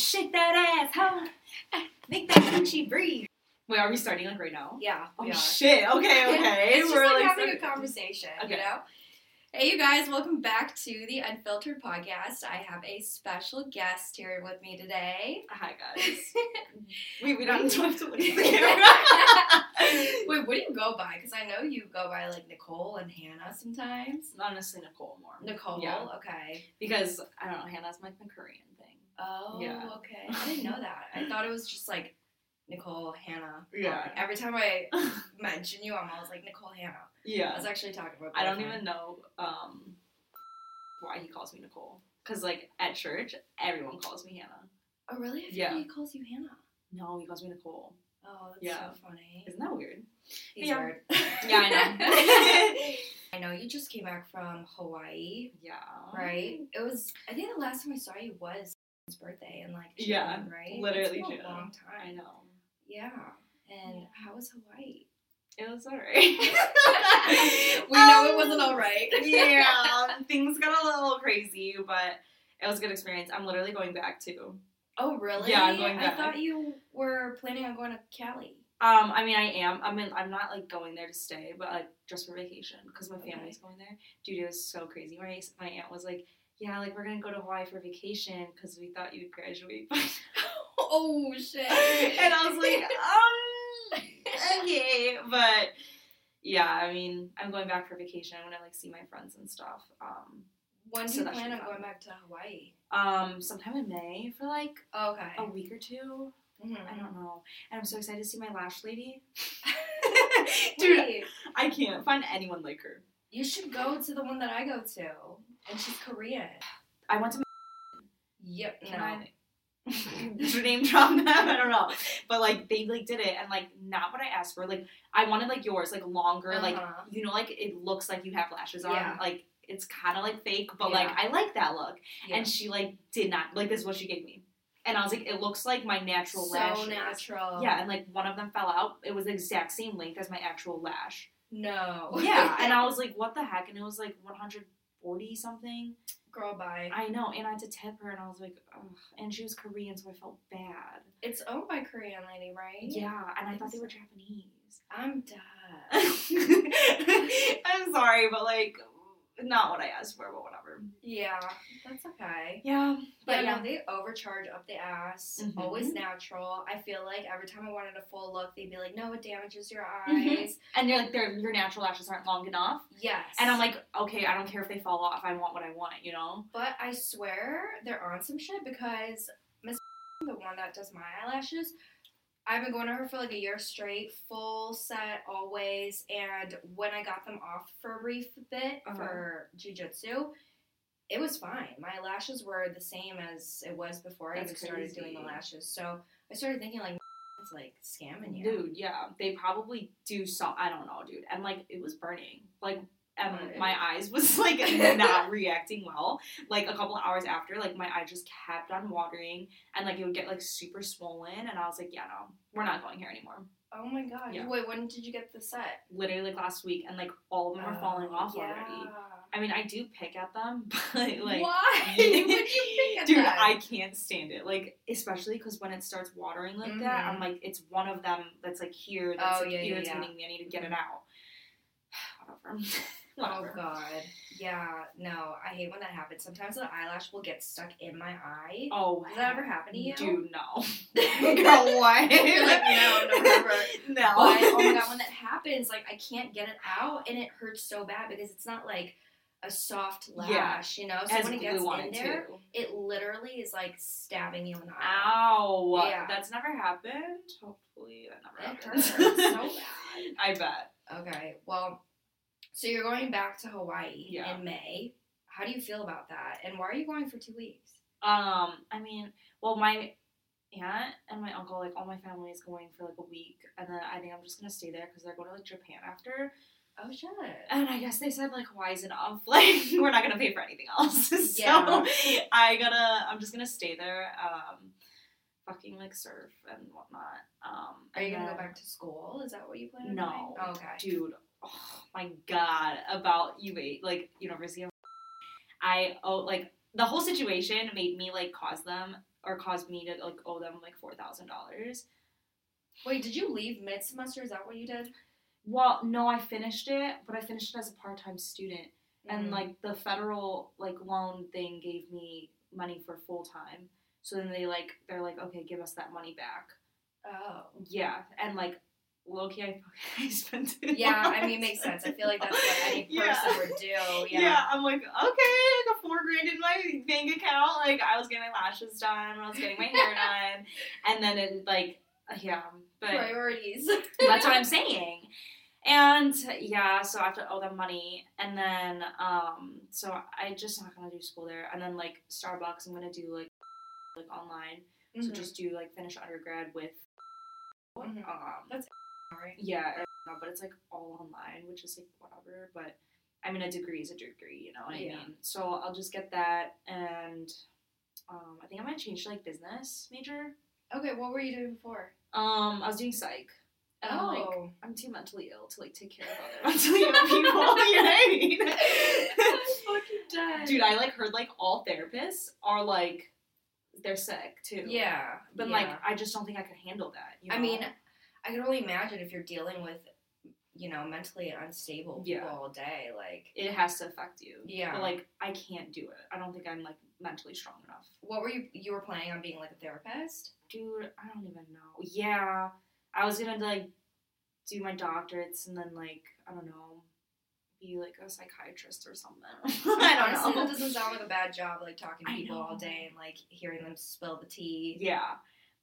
shake that ass, ho. Make that coochie breathe. Wait, are we starting like right now? Yeah, Oh shit. Okay, okay. it's just We're, like, having starting- a conversation, Okay. you know? Hey, you guys, welcome back to the Unfiltered Podcast. I have a special guest here with me today. Hi guys. Wait, we don't have to look at the camera. Wait, what do you go by? Because I know you go by like Nicole and Hannah sometimes. Honestly, Nicole more. Nicole, Yeah. okay. Because I don't know, Hannah's like my Korean. Oh, Yeah. okay. I didn't know that. I thought it was just like Nicole, Hannah. Yeah. Like, every time I mention you, I'm always like Nicole, Hannah. Yeah. I was actually talking about. I don't even know um, why he calls me Nicole. Cause like at church, everyone calls me Hannah. Oh, really? I feel Yeah. like he calls you Hannah. No, he calls me Nicole. Oh, that's Yeah. so funny. Isn't that weird? He's Yeah. weird. Yeah, I know. I know you just came back from Hawaii, Yeah. right? It was. I think the last time I saw you was his birthday in like June, Yeah, right? literally June. a long I know. Yeah. And how was Hawaii? It was alright. we know it wasn't all right. yeah, things got a little crazy, but it was a good experience. I'm literally going back too. Oh, really? Yeah, I'm going back. I thought you were planning on going to Cali. Um, I mean, I am. I mean, I'm not like going there to stay, but like just for vacation because my Okay. family's going there. Dude, it was so crazy. My my aunt was like, "Yeah, like we're gonna go to Hawaii for vacation because we thought you'd graduate." by Oh shit! and I was like, um, okay, but yeah, I mean, I'm going back for vacation. I'm gonna like see my friends and stuff. Um, when do so you plan on going back to Hawaii? um, sometime in May for like Okay. a week or two. Mhm. I don't know, and I'm so excited to see my lash lady. Dude, Wait, I can't find anyone like her. you should go to the one that I go to, and she's Korean. I went to. Yep. Can no. I? Name drop them? I don't know, but like they like did it and like not what I asked for. Like I wanted like yours, like longer, like Uh-huh. you know, like it looks like you have lashes on. Yeah. Like it's kind of like fake, but like I like that look. Yeah. And she like did not like this is what she gave me, and I was like, it looks like my natural lash. so natural. Yeah, and like one of them fell out. It was the exact same length as my actual lash. No. Yeah, and I was like, what the heck? And it was like 140 something. girl, bye. I know, and I had to tip her, and I was like, Ugh. and she was Korean, so I felt bad. It's owned by Korean lady, right? Yeah, and I think thought they were Japanese. I'm done. I'm sorry, but like, not what I asked for, but whatever. yeah, that's okay. Yeah, But yeah, yeah, they overcharge up the ass. Mhm. Always natural. I feel like every time I wanted a full look, they'd be like, "No, it damages your eyes." Mhm. and they're like, their your natural lashes aren't long enough, Yes. and I'm like, okay, I don't care if they fall off. I want what I want, you know. but I swear they're on some shit because Miss, the one that does my eyelashes, I've been going to her for like a year straight, full set always. And when I got them off for a brief bit Uh-huh. for jujitsu, it was fine. My lashes were the same as it was before I even That's started doing the lashes. So I started thinking like, it's like scamming you. Dude, yeah, they probably do some. I don't know, dude. And like, it was burning. Like, and Right. my eyes was like not reacting well. Like a couple hours after, like my eye just kept on watering, and like it would get like super swollen. And I was like, yeah, no, we're not going here anymore. Oh my god. Yeah. Wait, when did you get the set? Literally like last week, and like all of them are falling Oh, off yeah. already. I mean, I do pick at them, but like. Why? Would you pick at Dude, that? I can't stand it. Like, especially because when it starts watering like that, I'm Mhm. like, it's one of them that's like here that's Oh, like yeah, yeah, irritating me. I need to get it out. Whatever. Oh god. Yeah, no, I hate when that happens. Sometimes an eyelash will get stuck in my eye. Oh, Does that ever happen to you? Dude, no. Girl, what? You're like, no, no, never. no. But oh my god, when that happens, like I can't get it out and it hurts so bad because it's not like a soft lash, yeah. you know? So Has when it gets in it there, too. it literally is like stabbing you in the eye. Ow. Yeah. That's never happened. Hopefully that never It happens. so bad. I bet. Okay, well, so you're going back to Hawaii Yeah. in May. How do you feel about that? And why are you going for two weeks? Um, I mean, well, my aunt and my uncle, like all my family is going for like a week, and then I think I'm just gonna stay there because they're going to like Japan after. Oh shit. And I guess they said like Hawaii's enough. Like we're not gonna pay for anything else. so Yeah. I gotta. I'm just gonna stay there. Um, fucking like surf and whatnot. Um, Are you gonna go back to school? Is that what you plan on No. doing? Oh, okay. dude? Oh my god! About UA like University of. I oh like the whole situation made me like cause them or caused me to like owe them like four thousand dollars. Wait, did you leave mid semester? Is that what you did? Well, no, I finished it, but I finished it as a part time student, and Mm. like the federal like loan thing gave me money for full time. So then they like they're like, okay, give us that money back. Oh. Yeah, and like Loki, I, I spent. Yeah, I mean, it makes sense. I feel like that's what any person Yeah. would do. Yeah. Yeah. I'm like, okay, like a four grand in my bank account. Like I was getting my lashes done, I was getting my hair done, and then it like, yeah, but Priorities. that's what I'm saying. And yeah, so I have to owe them money, and then um, so I just not gonna do school there, and then like Starbucks, I'm gonna do like like online, so Mhm. just do like finish undergrad with. Mhm. Um, That's Alright. yeah, know, but it's like all online, which is like whatever. But I mean, a degree is a degree, you know what Yeah. I mean? So I'll just get that, and um, I think I'm gonna change to like business major. Okay, what were you doing before? Um, I was doing psych. And I'm like, Oh. I'm too mentally ill to like take care of other mentally ill people. you know what I mean? I'm fucking dead. Dude, I like heard like all therapists are like they're sick too. Yeah. But yeah. like I just don't think I could handle that. You know? I mean, I can only imagine if you're dealing with, you know, mentally unstable people Yeah. all day. Like, it has to affect you. Yeah. But like I can't do it. I don't think I'm like mentally strong enough. what were you? You were planning on being like a therapist? Dude, I don't even know. Yeah. I was gonna like do my doctorates and then like, I don't know, be like a psychiatrist or something. I don't Honestly, know. that doesn't sound like a bad job. Like talking to I people all day and like hearing them spill the tea. Yeah.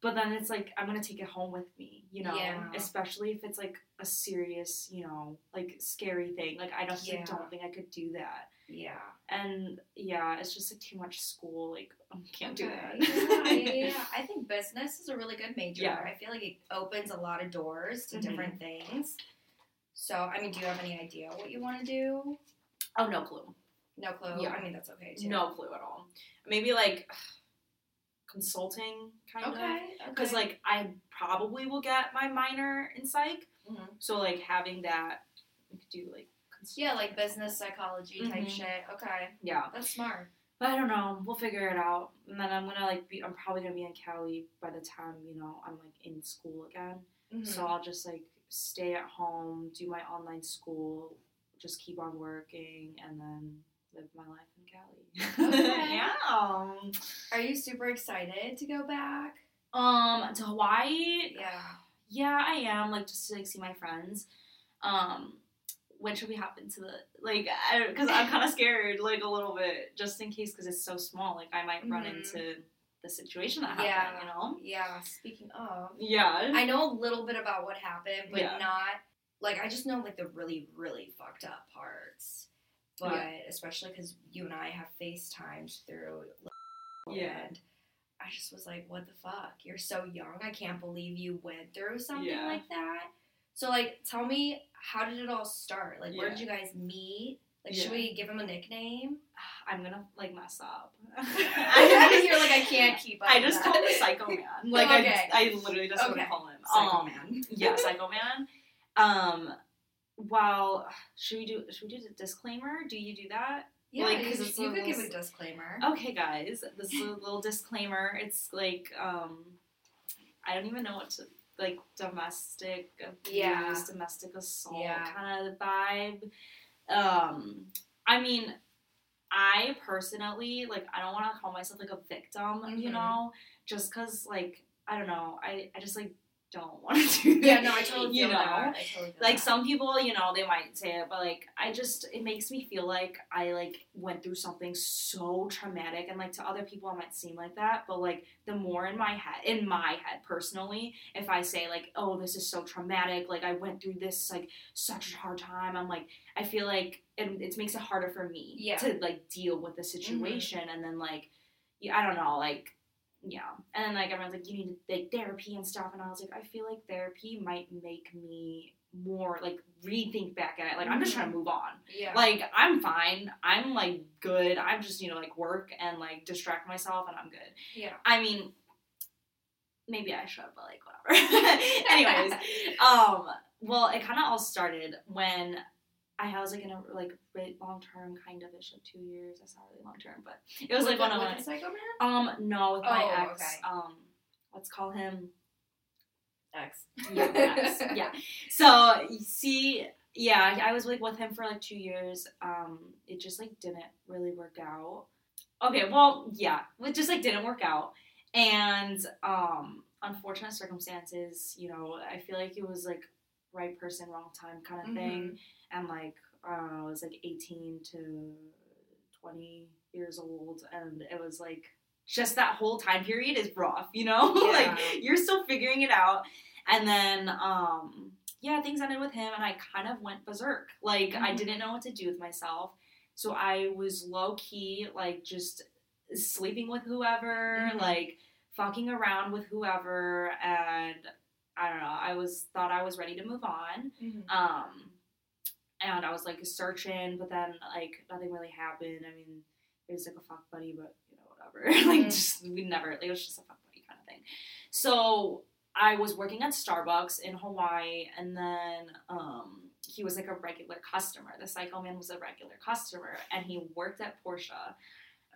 But then it's like I'm gonna take it home with me, you know. Yeah. Especially if it's like a serious, you know, like scary thing. Like I don't Yeah. like, don't think I could do that. Yeah. And yeah, it's just like too much school. Like I can't do that. yeah, yeah. I think business is a really good major. Yeah. I feel like it opens a lot of doors to Mhm. different things. So, I mean, do you have any idea what you want to do? oh no clue. No clue. Yeah. I mean, that's okay too. No clue at all. Maybe like consulting kind of. Okay. Because okay. like I probably will get my minor in psych. Mhm. So like having that, we could do like. yeah, like business psychology type Mhm. shit. Okay, Yeah. that's smart. But I don't know. We'll figure it out. And then I'm gonna like be. I'm probably gonna be in Cali by the time you know I'm like in school again. Mhm. So I'll just like stay at home, do my online school, just keep on working, and then live my life Cali. Okay. yeah. Are you super excited to go back? Um, to Hawaii. Yeah. Yeah, I am. Like just to like see my friends. Um, when should we happen to the like? Because I'm kind of scared, like a little bit, just in case, because it's so small. Like I might run Mhm. into the situation that happened. Yeah. You know. Yeah. Speaking of, Yeah. I know a little bit about what happened, but Yeah. not like I just know like the really really fucked up parts. But Yeah. especially because you and I have FaceTimes through, Yeah. and I just was like, "What the fuck? You're so young. I can't believe you went through something Yeah. like that." So like, tell me, how did it all start? Like, where did you guys meet? Like, Yeah. should we give him a nickname? I'm gonna like mess up. I, you're like, I can't keep up. I just call him Psycho Man. Like Okay. I, I literally just want to call him Psycho Um, Man. yeah, Psycho Man. Um, well, should we do? Should we do the disclaimer? Do you do that? Yeah, Like, you, it's you could give a disclaimer. Okay, guys, this is a little disclaimer. It's like um, I don't even know what to like domestic abuse, Yeah. domestic assault Yeah. kind of vibe. Um, I mean, I personally like I don't want to call myself like a victim, you Mhm. know, just because like I don't know, I I just like don't want to do that. Yeah, no, I totally you know. that. I totally Like that. some people, you know, they might say it, but like I just it makes me feel like I like went through something so traumatic and like to other people it might seem like that, but like the more in my head in my head personally, if I say like, Oh, this is so traumatic, like I went through this like such a hard time, I'm like I feel like it, it makes it harder for me Yeah. to like deal with the mm-hmm. situation and then like yeah, I don't know, like yeah. And then like everyone's like, you need like therapy and stuff and I was like, I feel like therapy might make me more like rethink back at it. Like I'm just trying to move on. yeah. Like I'm fine. I'm like good. I'm just, you know, like work and like distract myself and I'm good. yeah. I mean maybe I should, but like whatever. Anyways, um, well, it kind of all started when I was like in a like long term kind of ish, like two years. That's not really long term, but it was like one of with my the psycho man. um no with my Oh, ex. okay. Um, let's call him X. yeah, ex. yeah. So you see, yeah, I was like with him for like two years. Um, it just like didn't really work out. Okay, well, yeah, it just like didn't work out, and um, unfortunate circumstances. You know, I feel like it was like right person, wrong time kind of thing, and like I I was like eighteen to twenty years old, and it was like just that whole time period is rough. You know, like you're still figuring it out, and then um yeah, things ended with him, and I kind of went berserk. Like I Mhm. didn't know what to do with myself, so I was low key, like just sleeping with whoever, Mhm. like fucking around with whoever, and I don't know. I was thought I was ready to move on, Mhm. um, and I was like searching, but then like nothing really happened. I mean, it was like a fuck buddy, but you know whatever. like Mhm. just we never. Like, it was just a fuck buddy kind of thing. So I was working at Starbucks in Hawaii, and then um, he was like a regular customer. The Psycho Man was a regular customer, and he worked at Porsche.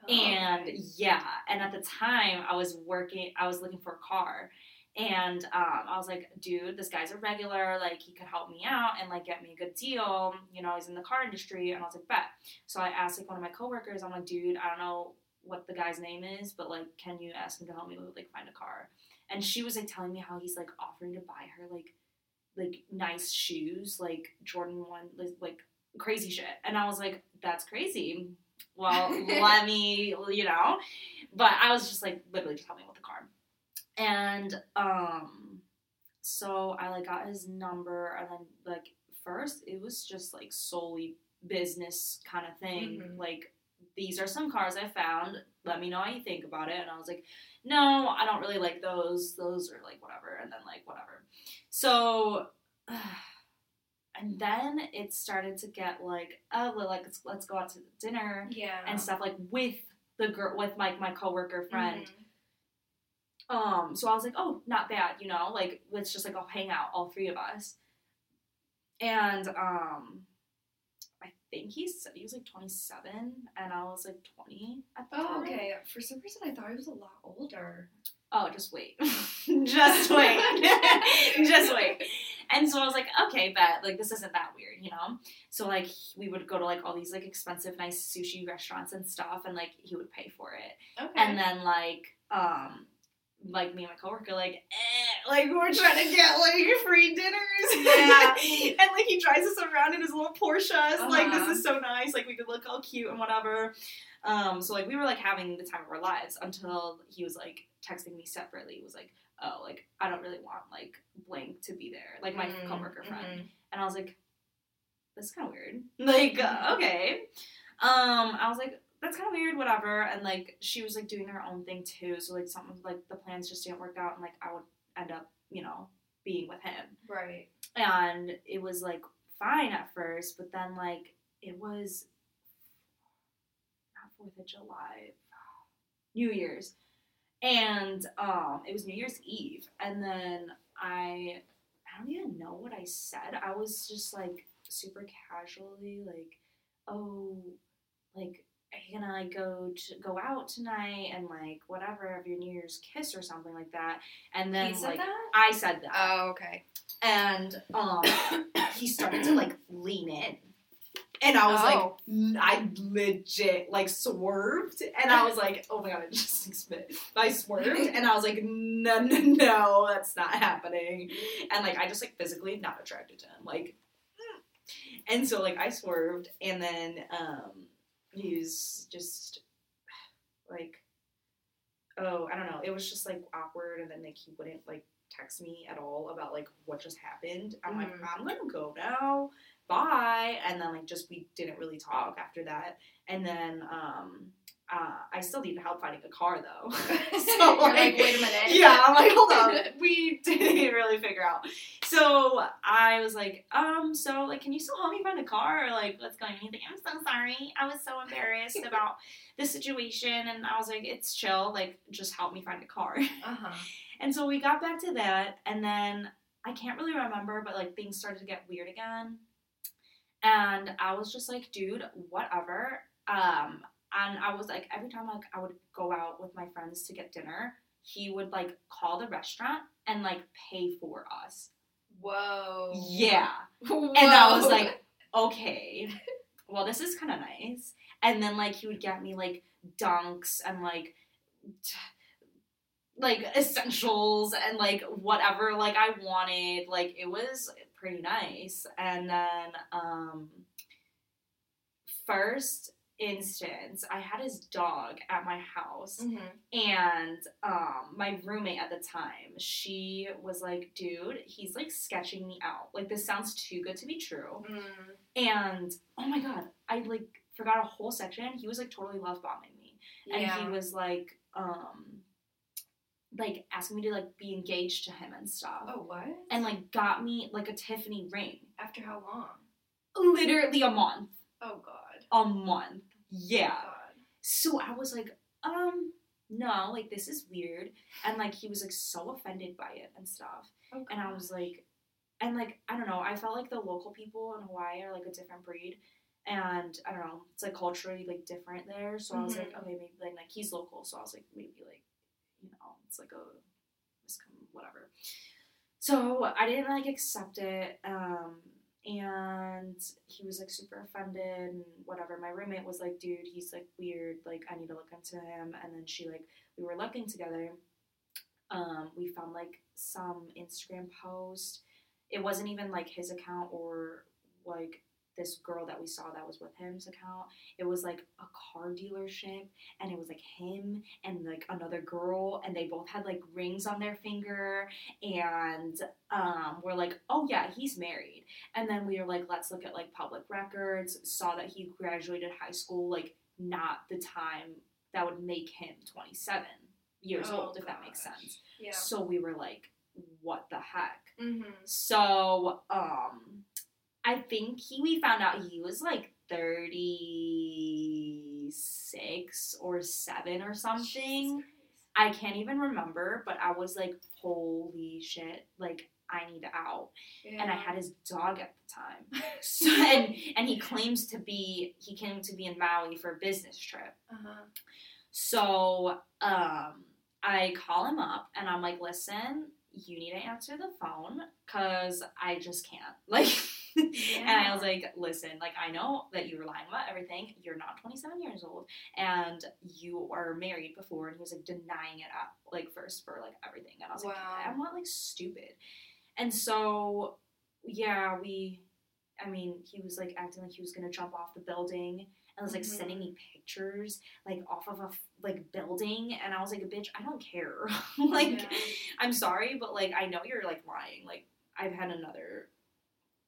Oh, And okay. yeah, and at the time I was working, I was looking for a car. And um, I was like, dude, this guy's a regular. Like, he could help me out and like get me a good deal. You know, he's in the car industry. And I was like, bet. So I asked like one of my coworkers, I'm like, dude, I don't know what the guy's name is, but like, can you ask him to help me with like find a car? And she was like telling me how he's like offering to buy her like like nice shoes, like Jordan one, like, crazy shit. And I was like, that's crazy. Well, let me, you know. But I was just like literally just helping with the car. And um so I like got his number and then like first it was just like solely business kind of thing. Mhm. Like these are some cars I found. Let me know how you think about it. And I was like, no, I don't really like those. Those are like whatever. And then like whatever. So, and then it started to get like, oh, well, like let's, let's go out to dinner Yeah. and stuff like with the girl, with like my coworker friend. Mhm. Um, so I was like, oh, not bad, you know, like let's just like all hang out, all three of us. And um, I think he said he was like 27, and I was like 20 at the Oh, time. okay. For some reason, I thought he was a lot older. Oh, just wait, just wait, just wait. And so I was like, okay, bet like this isn't that weird, you know. So like we would go to like all these like expensive, nice sushi restaurants and stuff, and like he would pay for it. Okay. And then like um like me and my coworker like eh, like we're trying to get like free dinners. Yeah. and like he drives us around in his little Porsche. Like Uh-huh. this is so nice. Like we could look all cute and whatever. Um so like we were like having the time of our lives until he was like texting me separately. He was like, Oh, like I don't really want like blank to be there. Like my Mm, coworker friend. mhm. And I was like, that's kind of weird. Like, uh, okay. Um, I was like, that's kind of weird, whatever. And like, she was like doing her own thing too. So like, something like the plans just didn't work out, and like, I would end up, you know, being with him. Right. And it was like fine at first, but then like, it was not Fourth of July, New Year's, and um, it was New Year's Eve, and then I, I don't even know what I said. I was just like super casually like, oh, like are you gonna like go to go out tonight and like whatever have your New Year's kiss or something like that, and then he said like that? I said that, Oh, okay. and um, he started to like lean in. And I was like, I legit like swerved, and I was like, oh my god, I just spit. I swerved, and I was like, no, no, no, that's not happening. And like, I just like physically not attracted to him, like. mm. And so like I swerved, and then um, he was just like, oh, I don't know. It was just like awkward, and then like he wouldn't like text me at all about like what just happened. I'm like, Mhm. I'm gonna go now. Bye. And then like just we didn't really talk after that. And then um uh, I still need help finding a car though. You're like, wait a minute. Yeah, I'm like, hold on. We didn't really figure out. So I was like, um, so like, can you still help me find a car or like what's going on? He's like, I'm so sorry. I was so embarrassed about the situation, and I was like, it's chill. Like, just help me find a car. Uh huh. And so we got back to that, and then I can't really remember, but like things started to get weird again. And I was just like, dude, whatever. Um, and I was like, every time like I would go out with my friends to get dinner, he would like call the restaurant and like pay for us. Whoa. Yeah. Whoa. And I was like, okay, well, this is kind of nice. And then like he would get me like dunks and like t- like essentials and like whatever like I wanted. Like it was pretty nice. And then um first instance, I had his dog at my house Mhm. and um, my roommate at the time, she was like, dude, he's like sketching me out. Like, this sounds too good to be true. Mm. And oh my God, I like forgot a whole section. He was like totally love bombing me. And Yeah. he was like, um, like asking me to like be engaged to him and stuff. oh, what? And like got me like a Tiffany ring. after how long? Literally a month. Oh God. A month. Yeah. God. So I was like, um, no, like this is weird. And like he was like so offended by it and stuff. Oh, And I was like, and like, I don't know, I felt like the local people in Hawaii are like a different breed. And I don't know, it's like culturally like different there. So I was like, Mhm. okay, maybe like, like he's local. So I was like, maybe like, you know, it's like a whatever. So I didn't like accept it. Um, and he was like super offended and whatever. My roommate was like, dude, he's like weird. Like, I need to look into him. And then she like, we were looking together. Um, we found like some Instagram post. It wasn't even like his account or like this girl that we saw that was with him's account. It was like a car dealership and it was like him and like another girl and they both had like rings on their finger and um we're like, "Oh yeah, he's married." And then we were like, "Let's look at like public records." Saw that he graduated high school like not the time that would make him 27 years Oh, old if that makes sense. Yeah. So we were like, "What the heck?" Mm-hmm. So, um, I think he we found out he was like 36 or 7 or something. I can't even remember, but I was like, holy shit, like I need out. Yeah. And I had his dog at the time. So, and and he claims to be he came to be in Maui for a business trip. Uh-huh. So um, I call him up and I'm like, listen, you need to answer the phone because I just can't. Like, and I was like, listen, like, I know that you were lying about everything. You're not 27 years old and you are married before. And he was like denying it up, like, first for like everything. And I was like, I'm not like stupid. And so, yeah, we, I mean, he was like acting like he was gonna jump off the building and was like Mhm. sending me pictures like off of a f- like building and I was like a bitch I don't care like Yeah. I'm sorry but like I know you're like lying like I've had another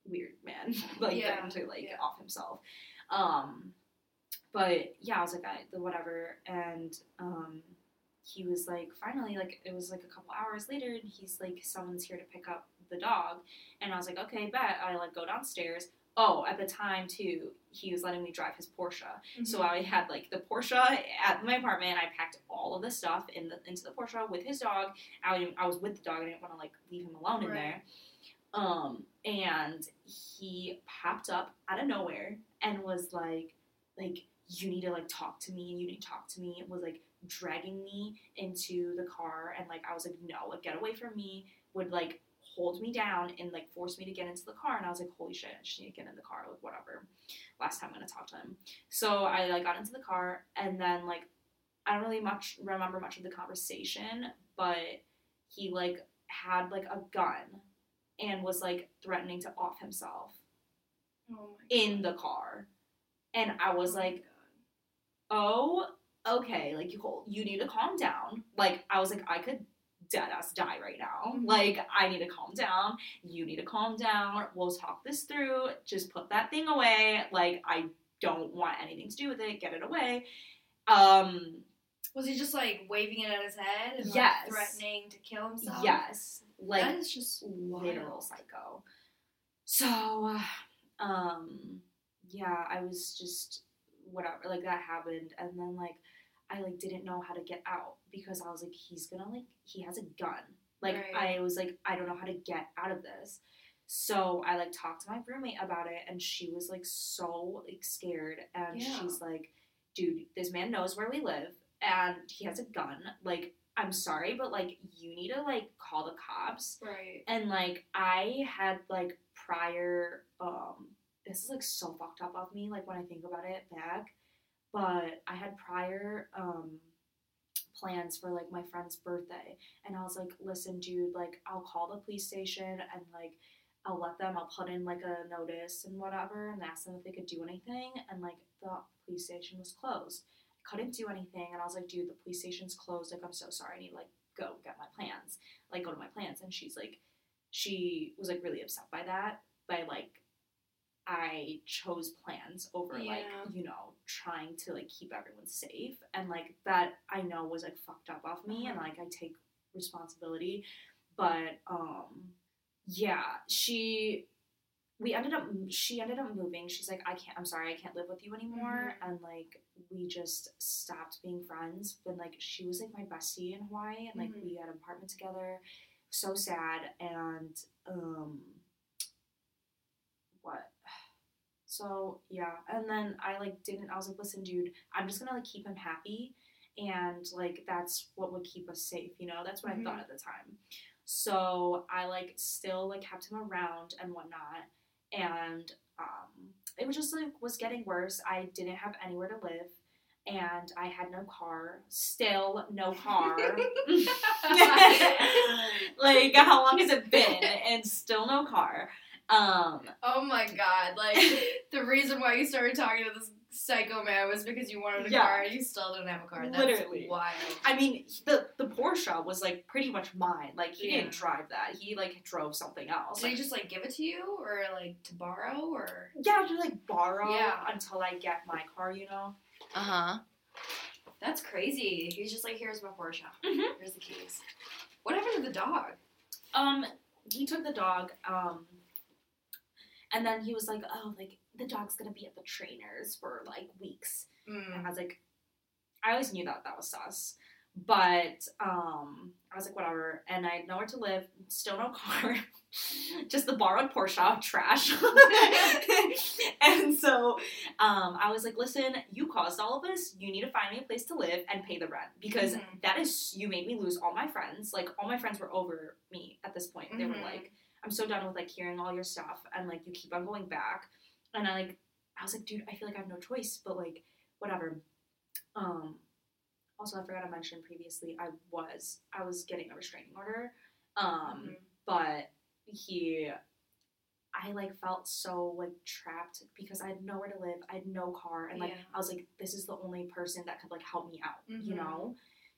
weird man like Yeah, to like yeah. off himself um but yeah I was like I the whatever and um he was like finally like it was like a couple hours later and he's like someone's here to pick up the dog and I was like okay bet I like go downstairs oh at the time too he was letting me drive his Porsche so Mhm. I had like the Porsche at my apartment. I packed all of the stuff in the into the Porsche with his dog. I, I was with the dog. I didn't want to like leave him alone in there. Um, and he popped up out of nowhere and was like, like you need to like talk to me. And you need to talk to me. It was like dragging me into the car and like I was like no, like get away from me. Would like hold me down and like force me to get into the car and I was like holy shit, I just need to get in the car like whatever. Last time I'm gonna talk to him. So I like got into the car and then like I don't really much remember much of the conversation, but he like had like a gun and was like threatening to off himself Oh my in the car. And I was Oh like, oh, okay, like you hold, you need to calm down. Like I was like, I could dead ass die right now. Mhm. Like I need to calm down. You need to calm down. We'll talk this through. Just put that thing away. Like I don't want anything to do with it. Get it away. Um, Was he just like waving it at his head and Yes. like threatening to kill himself? yes, like that is just literal psycho. So, um, yeah, I was just whatever. Like that happened, and then like I like didn't know how to get out because I was like, he's gonna like he has a gun. Like Right. I was like, I don't know how to get out of this. So I like talked to my roommate about it, and she was like so like scared, and Yeah. she's like, "Dude, this man knows where we live, and he has a gun. Like, I'm sorry, but like, you need to like call the cops." Right. And like, I had like prior, um, this is like so fucked up of me, like when I think about it back, but I had prior, um, plans for like my friend's birthday and I was like, listen, dude, like I'll call the police station and like I'll let them, I'll put in like a notice and whatever and ask them if they could do anything. And like the police station was closed. Couldn't do anything. And I was like, dude, the police station's closed. Like, I'm so sorry. I need to like go get my plans, like go to my plans. And she's like, she was like really upset by that. By like, I chose plans over like, you know, trying to like keep everyone safe. And like that I know was like fucked up off me and Uh-huh. like I take responsibility. But um yeah, she we ended up she ended up moving. She's like, I can't I'm sorry, I can't live with you anymore and like we just stopped being friends. But like she was like my bestie in Hawaii and like Mhm. we had an apartment together. So sad and um what so yeah and then i like didn't i was like listen dude i'm just gonna like keep him happy and like that's what would keep us safe you know that's what Mhm. i thought at the time so i like still like kept him around and whatnot and um it was just like was getting worse. I didn't have anywhere to live and i had no car. Still no car. Like how long has it been? And still no car. Um Oh my god! Like the reason why you started talking to this psycho man was because you wanted a Yeah. car and you still don't have a car. That's Literally. wild. I mean, the the Porsche was like pretty much mine. Like he Yeah. didn't drive that. He like drove something else. Did he Like, just like give it to you or like to borrow or? yeah, to like borrow Yeah. until I get my car. You know. Uh huh. That's crazy. He's just like, here's my Porsche. Mhm. Here's the keys. What happened to the dog? Um, he took the dog. Um, and then he was like, "Oh, like the dog's gonna be at the trainers for like weeks." And Mm. I was like, I always knew that that was sus. But um, I was like, whatever. And I had nowhere to live, still no car, just the borrowed Porsche, trash. and so um, I was like, listen, you caused all of this. You need to find me a place to live and pay the rent because Mhm. that is, you made me lose all my friends. Like, all my friends were over me at this point. They were Mhm. like, I'm so done with like hearing all your stuff and like you keep on going back. And I like, I was like, dude, I feel like I have no choice, but like, whatever. Um, also, I forgot to mention previously, I was I was getting a restraining order, um, Mhm. but he, I like felt so like trapped because I had nowhere to live, I had no car, and like Yeah. I was like, this is the only person that could like help me out, you Mhm. know.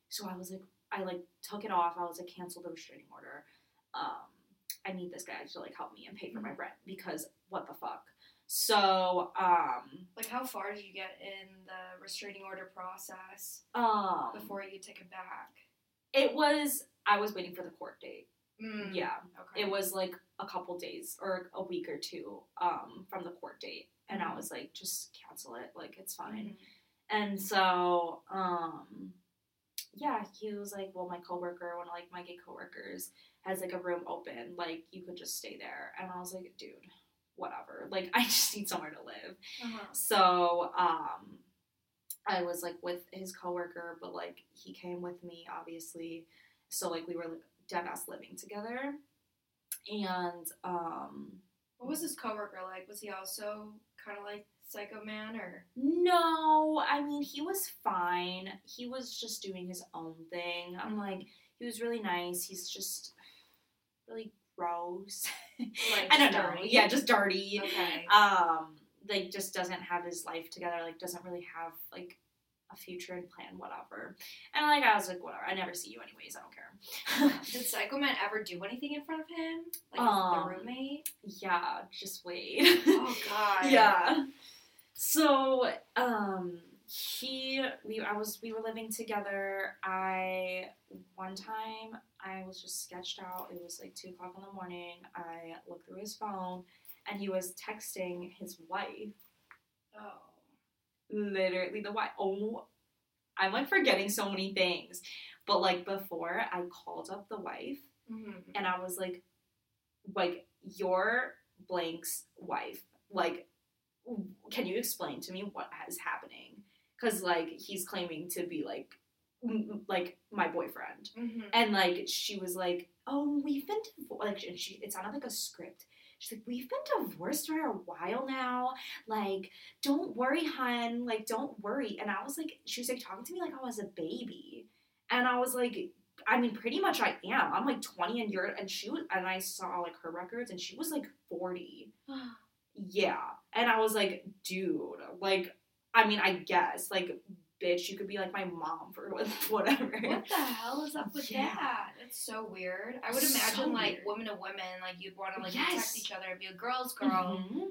So I was like, I like took it off. I was like, cancel the restraining order. Um, I need this guy to like help me and pay for my Mm-hmm. rent because what the fuck. So um, Like, how far did you get in the restraining order process um, before you take it back? It was. I was waiting for the court date. Mm. Yeah, Okay. it was like a couple days or a week or two um, from the court date, and I Mhm. was like, just cancel it. Like it's fine. Mhm. And so, um, yeah, he was like, well, my coworker, one of like my gay coworkers, has like a room open. Like you could just stay there. And I was like, dude, whatever. Like I just need somewhere to live. Uh-huh. So, um, I was like with his coworker, but like he came with me, obviously. So like we were dead ass living together, and um, What was his coworker like? Was he also kind of like Psycho Man or? no, I mean he was fine. He was just doing his own thing. I'm like, he was really nice. He's just really gross. Like, I don't just know. Yeah, just dirty. Okay. um like just doesn't have his life together like doesn't really have like a future and plan whatever and like i was like whatever i never see you anyways i don't care Did Psycho Man ever do anything in front of him? Like Um, the roommate? yeah just wait Oh God. yeah so um he we i was we were living together i one time i was just sketched out it was like two o'clock in the morning i looked through his phone and he was texting his wife Oh. literally the wife. Oh, I'm like forgetting so many things. But like before, I called up the wife Mm-hmm. and I was like, like your blank's wife like can you explain to me what is happening? Because like he's claiming to be like m- like my boyfriend. Mm-hmm. and like she was like oh we've been divorced like and she it sounded like a script. She's like we've been divorced for a while now. Like don't worry hun. Like don't worry. And i was like she was like talking to me like i was a baby. And i was like i mean pretty much i am. I'm like 20 and you're and she was and i saw like her records and she was like 40 yeah and i was like dude like i mean i guess like bitch you could be like my mom for whatever What the hell is up with Yeah. that? It's so weird. I would So imagine like weird. women to women, like you'd want to like Yes. protect each other and be a girl's girl. Mhm.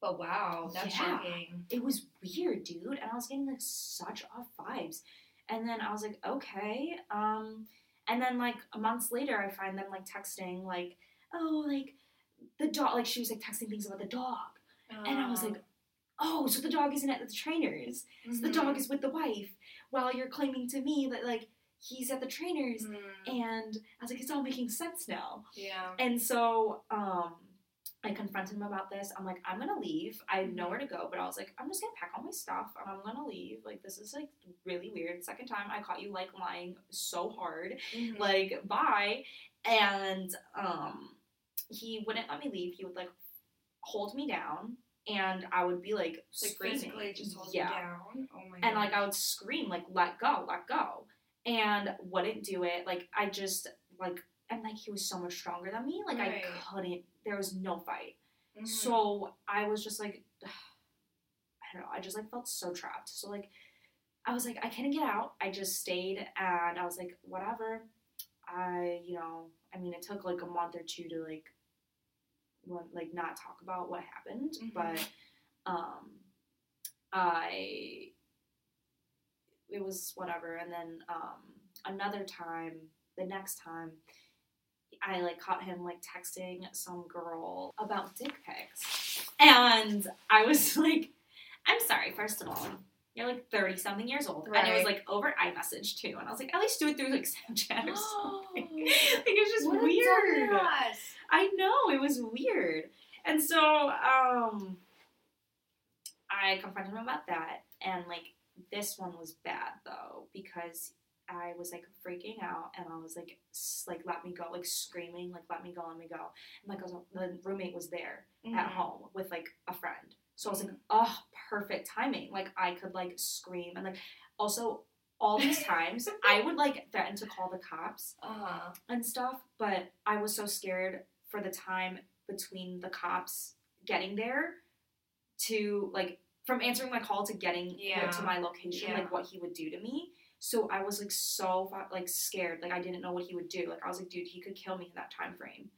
But wow, that's Yeah. shocking. it was weird, dude. And I was getting like such off vibes. And then I was like, okay. Um, and then like a months later, I find them like texting, like, oh, like the dog. Like she was like texting things about the dog, and I was like, oh, so the dog isn't at the trainers. So the dog is with the wife, while you're claiming to me that like he's at the trainers. Mhm. And I was like, it's all making sense now. yeah. And so um, I confronted him about this. I'm like, I'm gonna leave. I have nowhere to go, but I was like, I'm just gonna pack all my stuff and I'm gonna leave. Like, this is like really weird. Second time I caught you like lying so hard. Mhm. Like, bye. And um, he wouldn't let me leave. He would like hold me down, and I would be like like screaming. hold yeah. Oh my god. And like I would scream, like, let go, let go. And wouldn't do it. Like I just like and like he was so much stronger than me. Like Right. I couldn't there was no fight. Mhm. So I was just like I don't know, I just like felt so trapped. So like I was like, I couldn't get out. I just stayed and I was like, whatever. I, you know, I mean it took like a month or two to like like not talk about what happened, Mhm. but um I it was whatever. And then um another time the next time I like caught him like texting some girl about dick pics. And I was like I'm sorry first of all you're like 30 something years old. And it was like over iMessage too. And I was like at least do it through like Snapchat or something. Like it's just What weird. I know it was weird, and so um, I confronted him about that, and like this one was bad though because I was like freaking out, and I was like s- like let me go, like screaming, like let me go, let me go, and like I was, the roommate was there at Mhm. home with like a friend, so I was like, oh, perfect timing, like I could like scream, and like also all these times I would like threaten to call the cops Uh-huh. and stuff, but I was so scared for the time between the cops getting there to like from answering my call to getting Yeah. to my location, Yeah. like what he would do to me. So I was like so like scared, like I didn't know what he would do. Like I was like, dude, he could kill me in that time frame.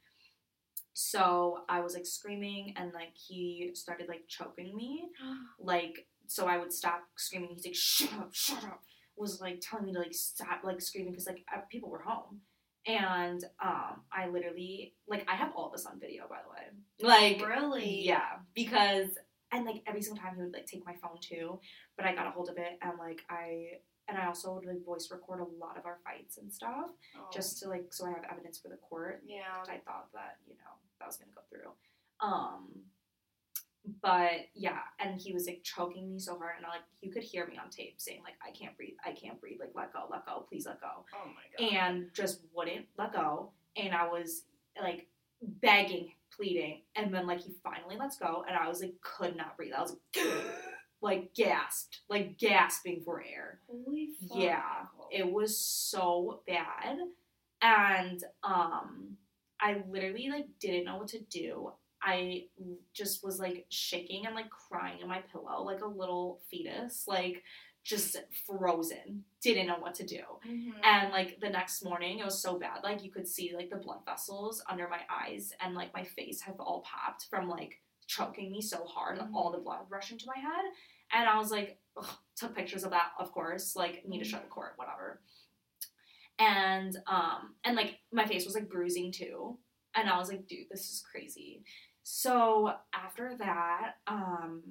So I was like screaming, and like he started like choking me, like so I would stop screaming. He's like, "Shut up, shut up!" Was like telling me to like stop like screaming because like people were home, and um, I literally like I have all this on video by the way, like really? yeah, because and like every single time he would like take my phone too, but I got a hold of it and like I and I also would like voice record a lot of our fights and stuff Oh. just to like so I have evidence for the court yeah. I thought that you know that was gonna go through. Um, but yeah, and he was like choking me so hard, and I like you could hear me on tape saying like I can't breathe, I can't breathe, like let go, let go, please let go, Oh my god. and just wouldn't let go, and I was like begging, pleading, and then like he finally lets go, and I was like could not breathe, I was like, like gasped, like gasping for air. Holy fuck. Yeah, It was so bad. And um I literally like didn't know what to do. I just was like shaking and like crying in my pillow like a little fetus, like just frozen. Didn't know what to do. Mhm. And like the next morning, it was so bad. Like you could see like the blood vessels under my eyes, and like my face have all popped from like choking me so hard, Mhm. all the blood rushing to my head. And I was like, ugh, took pictures of that, of course. Like need to show the court, whatever. And um and like my face was like bruising too, and I was like, dude, this is crazy. So after that, um,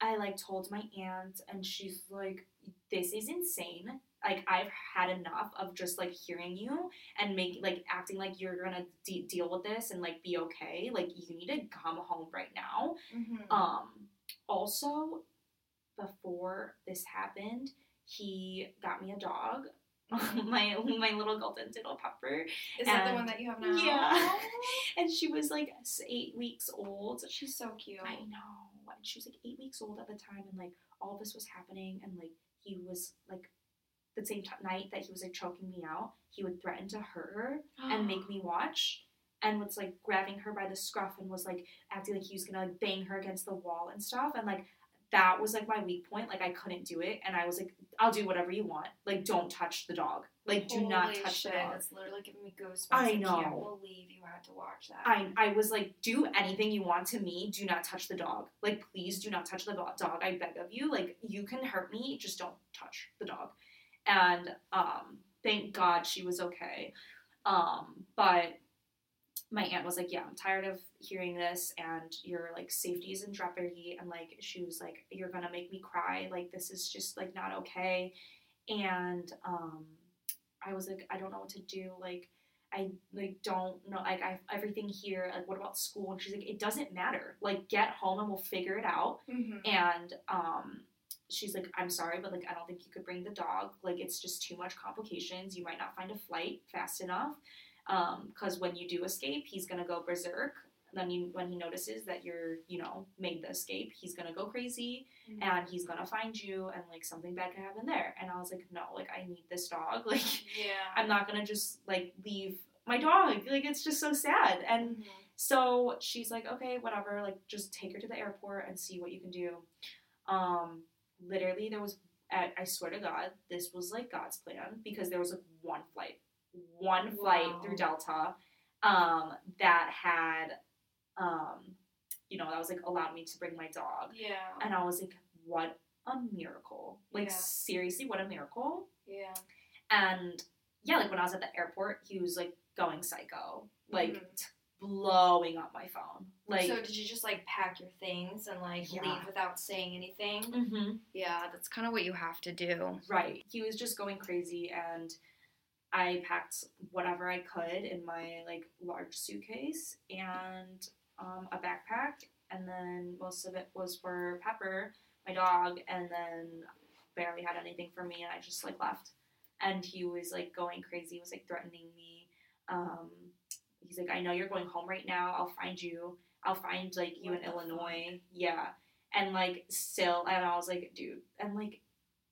I like told my aunt, and she's like, "This is insane. Like I've had enough of just like hearing you and make like acting like you're gonna de- deal with this and like be okay. Like you need to come home right now." Mhm. Um, also, before this happened, he got me a dog. My my little golden doodle pepper, Is that the one that you have now? Yeah. and she was like eight weeks old. She's so cute. I know. And she was like eight weeks old at the time, and like all this was happening, and like he was like the same t- night that he was like choking me out, he would threaten to hurt her and make me watch. And was like grabbing her by the scruff and was like acting like he was gonna like bang her against the wall and stuff. And like that was like my weak point. Like I couldn't do it. And I was like, I'll do whatever you want. Like don't touch the dog. Like do not touch shit, the dog. That's literally giving me goosebumps. I know. I can't believe you had to watch that. I, I was like, do anything you want to me. Do not touch the dog. Like, please do not touch the dog. I beg of you. Like, you can hurt me. Just don't touch the dog. And um, thank God she was okay. Um, but my aunt was like, yeah, I'm tired of hearing this, and your like safety is in jeopardy. And like, she was like, you're gonna make me cry. Like, this is just like not okay. And um, I was like, I don't know what to do. Like. I like don't know like I everything here like what about school and she's like it doesn't matter like get home and we'll figure it out Mhm. and um she's like I'm sorry but like I don't think you could bring the dog like it's just too much complications you might not find a flight fast enough um because when you do escape he's gonna go berserk and then you, when he notices that you're you know made the escape he's gonna go crazy Mhm. and he's gonna find you and like something bad could happen there and I was like no like I need this dog like yeah. I'm not gonna just like leave my dog. Like it's just so sad. And Mhm. so she's like, okay, whatever. Like just take her to the airport and see what you can do. Um, literally, there was. I I swear to God, this was like God's plan because there was like one flight, one flight Wow. through Delta, um, that had, um, you know, that was like allowed me to bring my dog, Yeah. and I was like, what a miracle! Like Yeah. seriously, what a miracle! Yeah. And yeah, like when I was at the airport, he was like going psycho, like Mhm. t- blowing up my phone. Like, so did you just like pack your things and like Yeah. leave without saying anything? Mhm. Yeah, that's kind of what you have to do. right. He was just going crazy, and I packed whatever I could in my like large suitcase and um, a backpack, and then most of it was for Pepper, my dog, and then barely had anything for me, and I just like left. And he was like going crazy, he was like threatening me. Um, he's like, I know you're going home right now. I'll find you. I'll find like you What in Illinois. Yeah. And like still, and I was like, dude, and like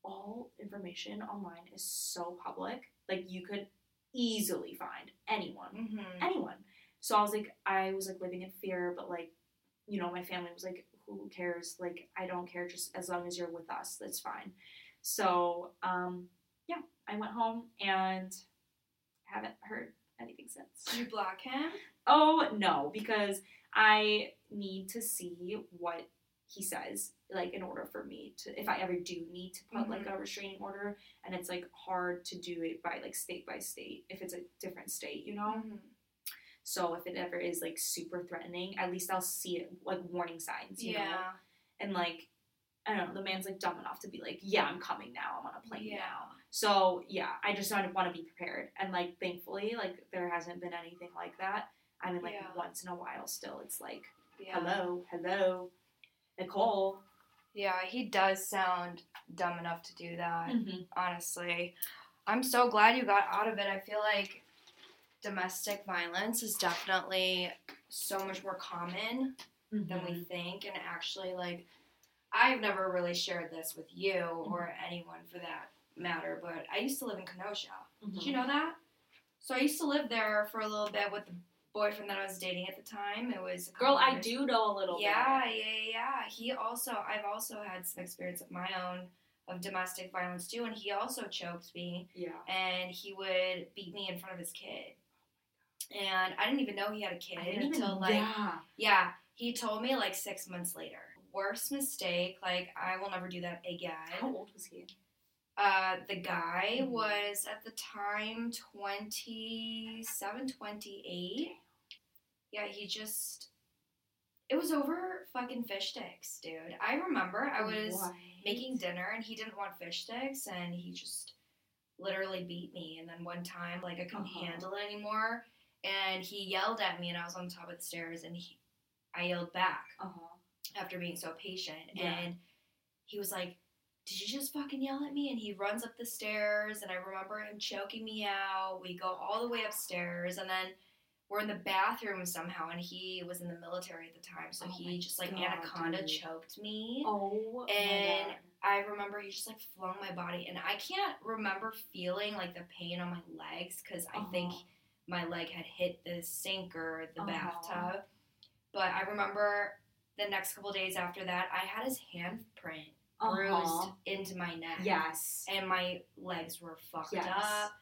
all information online is so public. Like you could easily find anyone Mm-hmm. anyone. So I was like, I was like living in fear, but like, you know, my family was like, who cares? Like, I don't care, just as long as you're with us, that's fine. So, um, yeah, I went home and haven't heard anything since. Did you block him? Oh no, because I need to see what he says, like in order for me to, if I ever do need to put like a restraining order, and it's like hard to do it by like state by state if it's a different state, you know. Mhm. So if it ever is like super threatening, at least I'll see it like warning signs, you know. Yeah. And like, I don't know, the man's like dumb enough to be like, yeah, I'm coming now. I'm on a plane Yeah. now. So yeah, I just don't want to be prepared. And like, thankfully, like there hasn't been anything like that. I mean, like Yeah. once in a while, still, it's like, Yeah. hello, hello, Nicole. Yeah, he does sound dumb enough to do that. Mm-hmm. honestly. I'm so glad you got out of it. I feel like domestic violence is definitely so much more common than Mm-hmm. we think. And actually, like, I've never really shared this with you or anyone for that matter, but I used to live in Kenosha. Did you know that? So I used to live there for a little bit with the boyfriend that I was dating at the time. It was a Girl, I do know a little yeah, yeah, yeah, yeah. He also, I've also had some experience of my own of domestic violence too, and he also choked me. Yeah. and he would beat me in front of his kid. And I didn't even know he had a kid I didn't until even, like, yeah. yeah, he told me like six months later. Worst mistake, like I will never do that again. How old was he? Uh, the guy Mhm. was at the time 27, 28. Yeah, he just It was over fucking fish sticks, dude. I remember I was What? making dinner and he didn't want fish sticks and he just literally beat me. And then one time, like I couldn't Uh-huh. handle it anymore, and he yelled at me and I was on top of the stairs and he, I yelled back Uh-huh. after being so patient Yeah. and he was like. Did you just fucking yell at me? And he runs up the stairs, and I remember him choking me out. We go all the way upstairs, and then we're in the bathroom somehow, and he was in the military at the time, so Oh he just like God, anaconda dude. choked me. Oh And. I remember he just like flung my body, and I can't remember feeling like the pain on my legs because I think Uh-huh. my leg had hit the sink or the Uh-huh. bathtub. But I remember the next couple days after that, I had his handprint bruised Uh-huh. into my neck. Yes. And my legs were fucked Yes. up.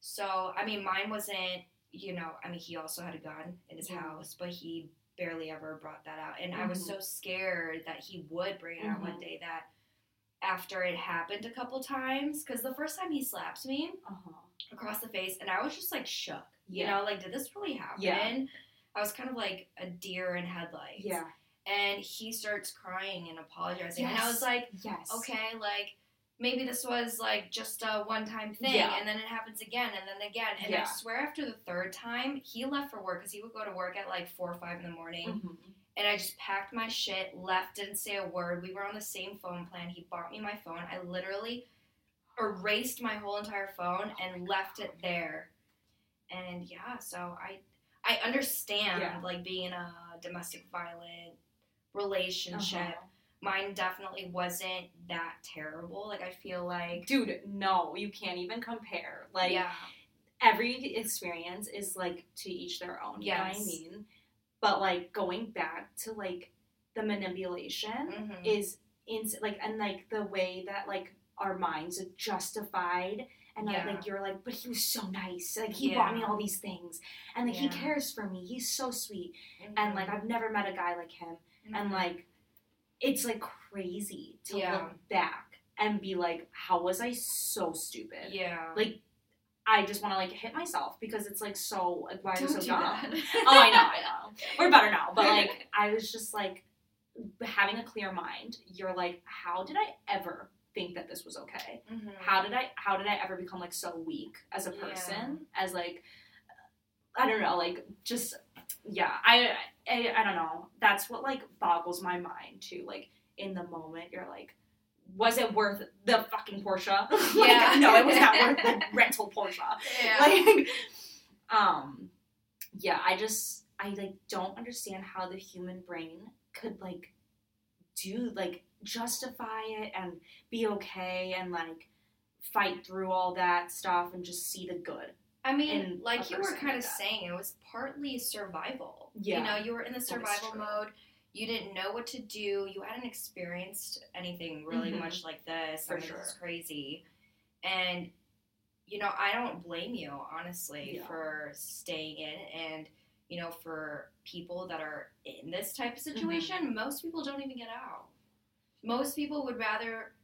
So, I mean, mine wasn't, you know, I mean, he also had a gun in his Yeah. house, but he barely ever brought that out. And I was Mhm. so scared that he would bring it out one Mhm. day that after it happened a couple times, because the first time he slapped me Uh-huh. across the face, and I was just like shook. You know, like, did this really happen? Yeah. I was kind of like a deer in headlights. Yeah. And he starts crying and apologizing. And I was like, Yes. okay, like maybe this was like just a one time thing Yeah. and then it happens again and then again. And Yeah. I swear after the third time, he left for work because he would go to work at like four or five in the morning. Mhm. And I just packed my shit, left, didn't say a word. We were on the same phone plan. He bought me my phone. I literally erased my whole entire phone and left it there. And yeah, so I I understand Yeah. like being in a domestic violent relationship Uh-huh. Mine definitely wasn't that terrible. Like I feel like Dude, no, you can't even compare. Like yeah, every experience is like to each their own. You know what I mean? But like going back to like the manipulation Mhm. is in like and like the way that like our minds are justified and Yeah. like you're like, but he was so nice. Like he bought me all these things. And like he cares for me. He's so sweet. Mhm. And like I've never met a guy like him. And Mhm. like it's like crazy to Yeah. look back and be like, how was I so stupid? yeah, like, I just want to like hit myself because it's like so like why are you Don't so dumb? oh, I know, I know. We're better now, but like I was just like having a clear mind. You're like, how did I ever think that this was okay? Mhm. How did I how did I ever become like so weak as a Yeah. person? As like I don't know, like just yeah, I, I I don't know. That's what like boggles my mind too. Like in the moment, you're like, was it worth the fucking Porsche? like, Yeah. no, it was not worth the rental Porsche. yeah. Like, um, yeah, I just I like don't understand how the human brain could like do like justify it and be okay and like fight through all that stuff and just see the good. I mean, like you were kind like of that. saying, it was partly survival. Yeah. You know, you were in the survival mode. You didn't know what to do. You hadn't experienced anything really Mhm. much like this. For I mean, sure. Is crazy. And, you know, I don't blame you, honestly, Yeah. for staying in. And, you know, for people that are in this type of Mm-hmm. situation, most people don't even get out. Most people would rather,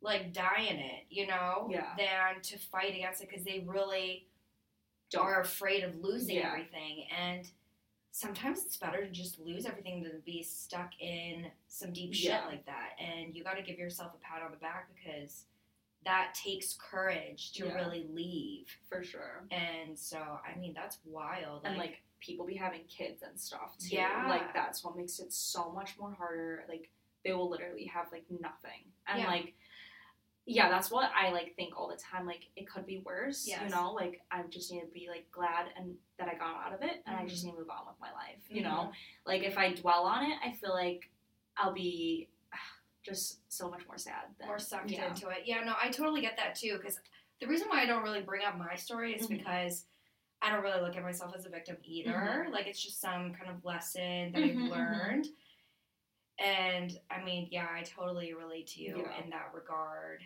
like, die in it, you know, Yeah. than to fight against it because they really are afraid of losing Yeah. everything and sometimes it's better to just lose everything than be stuck in some deep Yeah. shit like that and you got to give yourself a pat on the back because that takes courage to Yeah. really leave for sure. and so i mean that's wild and like people be having kids and stuff too. Yeah. Like that's what makes it so much more harder. Like they will literally have like nothing. And Yeah. like yeah, that's what I like think all the time. Like it could be worse. You know, like I just need to be like glad and that I got out of it and I just need to move on with my life. You know? Like if I dwell on it, I feel like I'll be just so much more sad than or sucked yeah. into it yeah no i totally get that too because the reason why i don't really bring up my story is Mhm. because I don't really look at myself as a victim either. Mhm. Like it's just some kind of lesson that I've mhm. learned. And I mean, yeah, I totally relate to you Yeah. in that regard.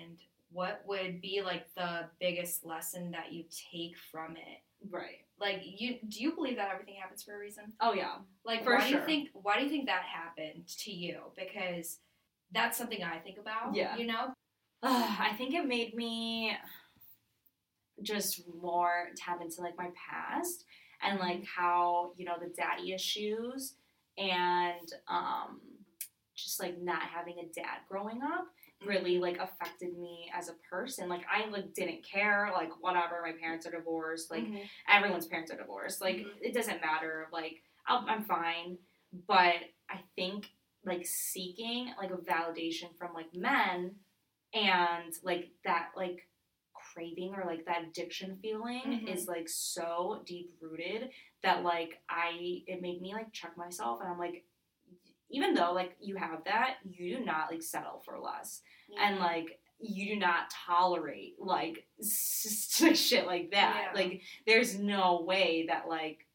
And what would be like the biggest lesson that you take from it? Right. Like you do you believe that everything happens for a reason? Oh yeah. Like For why do you think why do you think that happened to you? Because that's something I think about. Yeah. You know? I think it made me just more tap into like my past and like how you know the daddy issues and um, just like not having a dad growing up really like affected me as a person. Like I like didn't care, like whatever. My parents are divorced. Like Mhm. everyone's parents are divorced. Like Mhm. it doesn't matter. Like I'll, I'm fine. But I think like seeking like a validation from like men and like that like craving or like that addiction feeling Mhm. is like so deep rooted that like I it made me like check myself and I'm like even though like you have that you do not like settle for less and like you do not tolerate like shit like that. Yeah. Like there's no way that like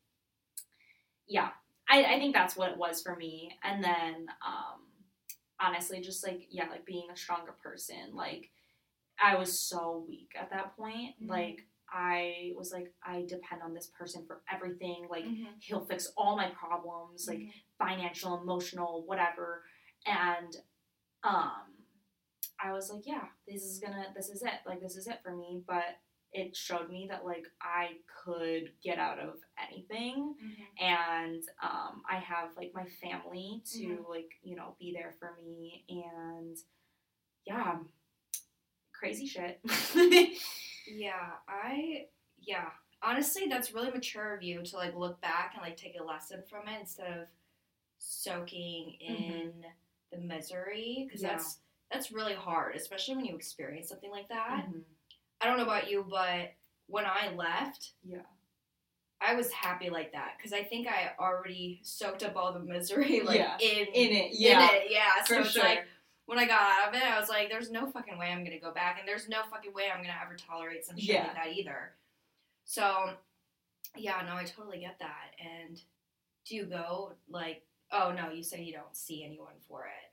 yeah. I, I think that's what it was for me. And then um honestly just like yeah, like being a stronger person. Like I was so weak at that point. Mhm. Like I was like I depend on this person for everything. Like Mhm. he'll fix all my problems. Like Mhm. financial, emotional, whatever. And um I was like, yeah, this is gonna this is it. Like this is it for me. But it showed me that like I could get out of anything Mhm. and um I have like my family to Mhm. like, you know, be there for me and yeah. Crazy shit. Yeah, I yeah. Honestly, that's really mature of you to like look back and like take a lesson from it instead of soaking in the misery because Yeah. that's that's really hard, especially when you experience something like that. Mhm. I don't know about you, but when I left, Yeah. I was happy like that because I think I already soaked up all the misery like Yeah. in In it, in yeah. it, yeah. So For it's sure. like when I got out of it, I was like, "There's no fucking way I'm gonna go back, and there's no fucking way I'm gonna ever tolerate some shit Yeah. like that either." So, yeah, no, I totally get that. And do you go like? Oh no, you say you don't see anyone for it.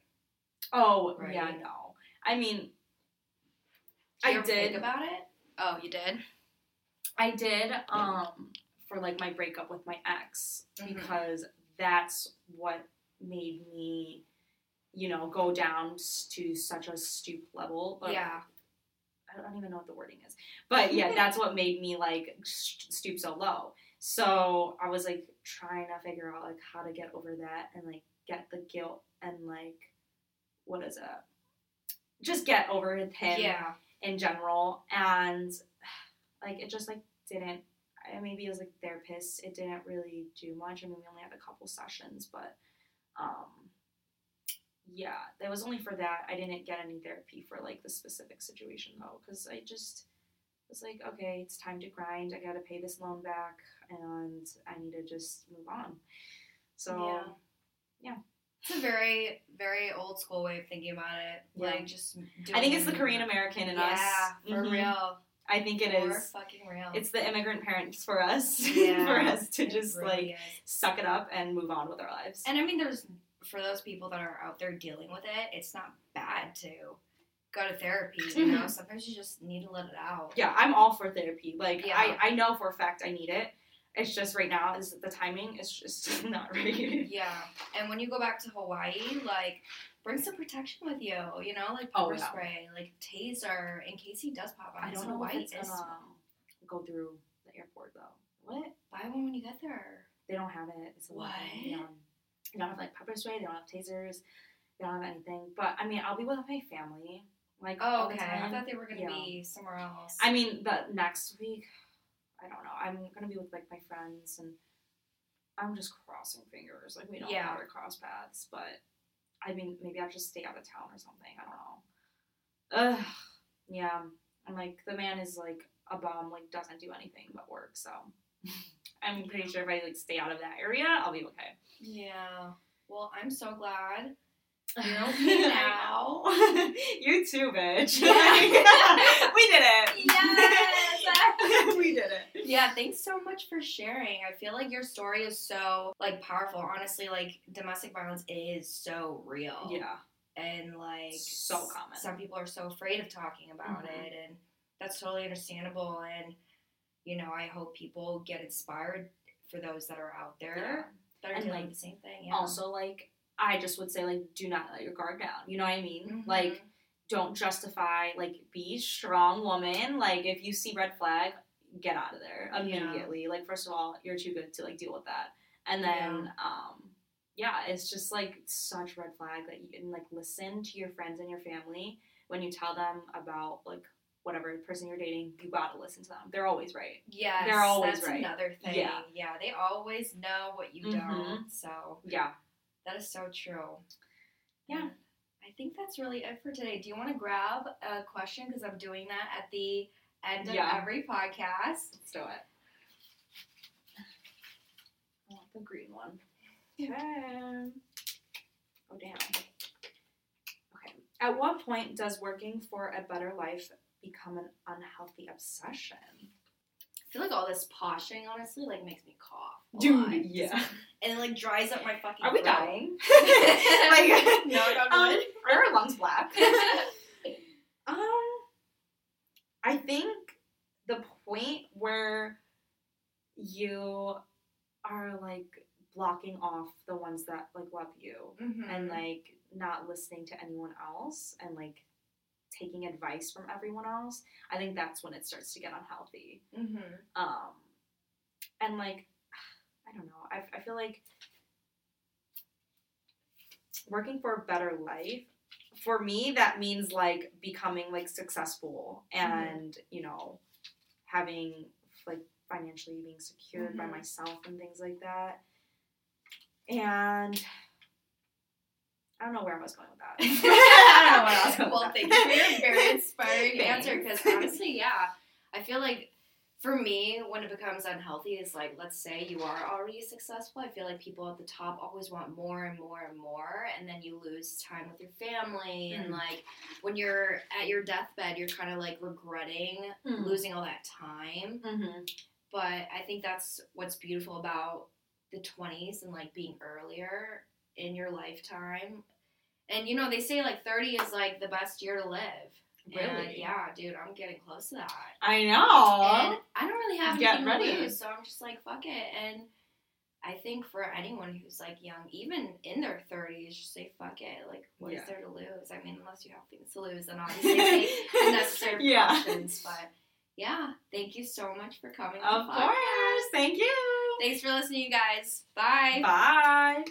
oh, Right. yeah, no. I mean Do you I ever did think about it. Oh, you did. I did um for like my breakup with my ex Mhm. because that's what made me you know go down to such a stoop level but yeah. I don't even know what the wording is. But yeah that's what made me like stoop so low. So I was like trying to figure out like how to get over that and like get the guilt and like what is it? Just get over him Yeah. in general. And like it just like didn't maybe it was like therapist it didn't really do much. I mean we only had a couple sessions but um yeah that was only for that i didn't get any therapy for like the specific situation though because i just was like okay it's time to grind i gotta pay this loan back and i need to just move on so yeah. yeah. It's a very, very old school way of thinking about it. Yeah. Like just. i think it's the korean american in yeah, us for Mhm. real. i think it for is fucking real. it's the immigrant parents for us Yeah, for us to just really like is. suck it up and move on with our lives. And I mean, there's for those people that are out there dealing with it, it's not bad to go to therapy. You mm-hmm. know, sometimes you just need to let it out. yeah, I'm all for therapy. Like Yeah. I, I know for a fact I need it. It's just right now is the timing is just not right. Yeah. And when you go back to Hawaii, like bring some protection with you. You know, like Oh, pepper yeah. spray, like taser, in case he does pop out. I don't know Hawaii if it's is- gonna go through the airport though. What? Buy one when you get there. They don't have it. It's a What? Yeah. They don't have like pepper spray. They don't have tasers. They don't have anything. But I mean, I'll be with my family. Like Oh, okay. I thought they were gonna be somewhere else. I mean, the next week, I don't know. I'm gonna be with like my friends, and I'm just crossing fingers. Like we don't Yeah. ever cross paths, but I mean, maybe I'll just stay out of town or something. I don't know. Ugh. Yeah. I'm like the man is like a bum. Like doesn't do anything but work. So I'm pretty sure if I like stay out of that area, I'll be okay. yeah. Well, I'm so glad. You're okay now. you too, bitch. Yeah. we did it. Yes. we did it. Yeah, thanks so much for sharing. I feel like your story is so like powerful. Honestly, like domestic violence is so real. Yeah. And like So common. Some people are so afraid of talking about Mhm. it and that's totally understandable and you know, I hope people get inspired for those that are out there that are And, dealing like, the same thing. Yeah. Also, like, I just would say, like, do not let your guard down. You know what I mean? Mhm. Like, don't justify, like, be strong woman. Like, if you see red flag, get out of there Yeah. immediately. Like, first of all, you're too good to, like, deal with that. And then, um, yeah, it's just like such red flag that you can like listen to your friends and your family when you tell them about like whatever person you're dating. You gotta listen to them. They're always right. Yeah, They're always that's right. another thing. Yeah. yeah, they always know what you Mhm. don't. So Yeah. that is so true. Yeah. I think that's really it for today. Do you want to grab a question because I'm doing that at the end of Yeah. every podcast? Let's do it. I want the green one. Okay. Oh damn. Okay. At what point does working for a better life become an unhealthy obsession? I feel like all this poshing honestly like makes me cough. Dude, lot. yeah. and it like dries up my fucking. Are we throat. dying? like no, no, um, are our lungs black? Um, I think the point where you are like blocking off the ones that like love you Mhm. and like not listening to anyone else and like taking advice from everyone else. I think that's when it starts to get unhealthy. Mhm. Um, and like, I don't know. I, I feel like working for a better life, for me, that means like becoming like successful and, you know, having like financially being secured by Mhm. myself and things like that. And I don't know where I was going with that. I don't know where I was going well, with thank that. you for your very inspiring answer. Because honestly, yeah, I feel like for me, when it becomes unhealthy, is like let's say you are already successful. I feel like people at the top always want more and more and more, and then you lose time with your family. And Mm. like when you're at your deathbed, you're kind of like regretting Mm. losing all that time. Mhm. But I think that's what's beautiful about the 20s and like being earlier in your lifetime. And you know, they say like 30 is like the best year to live. And Really? yeah, dude, I'm getting close to that. I know. And I don't really have anything to lose, so I'm just like, fuck it. And I think for anyone who's like young, even in their 30s, just say fuck it. Like, what is Yeah. there to lose? I mean, unless you have things to lose, and obviously take the necessary Yeah. precautions. But yeah, thank you so much for coming. on Of course. podcast. Thank you. Thanks for listening, you guys. Bye. Bye.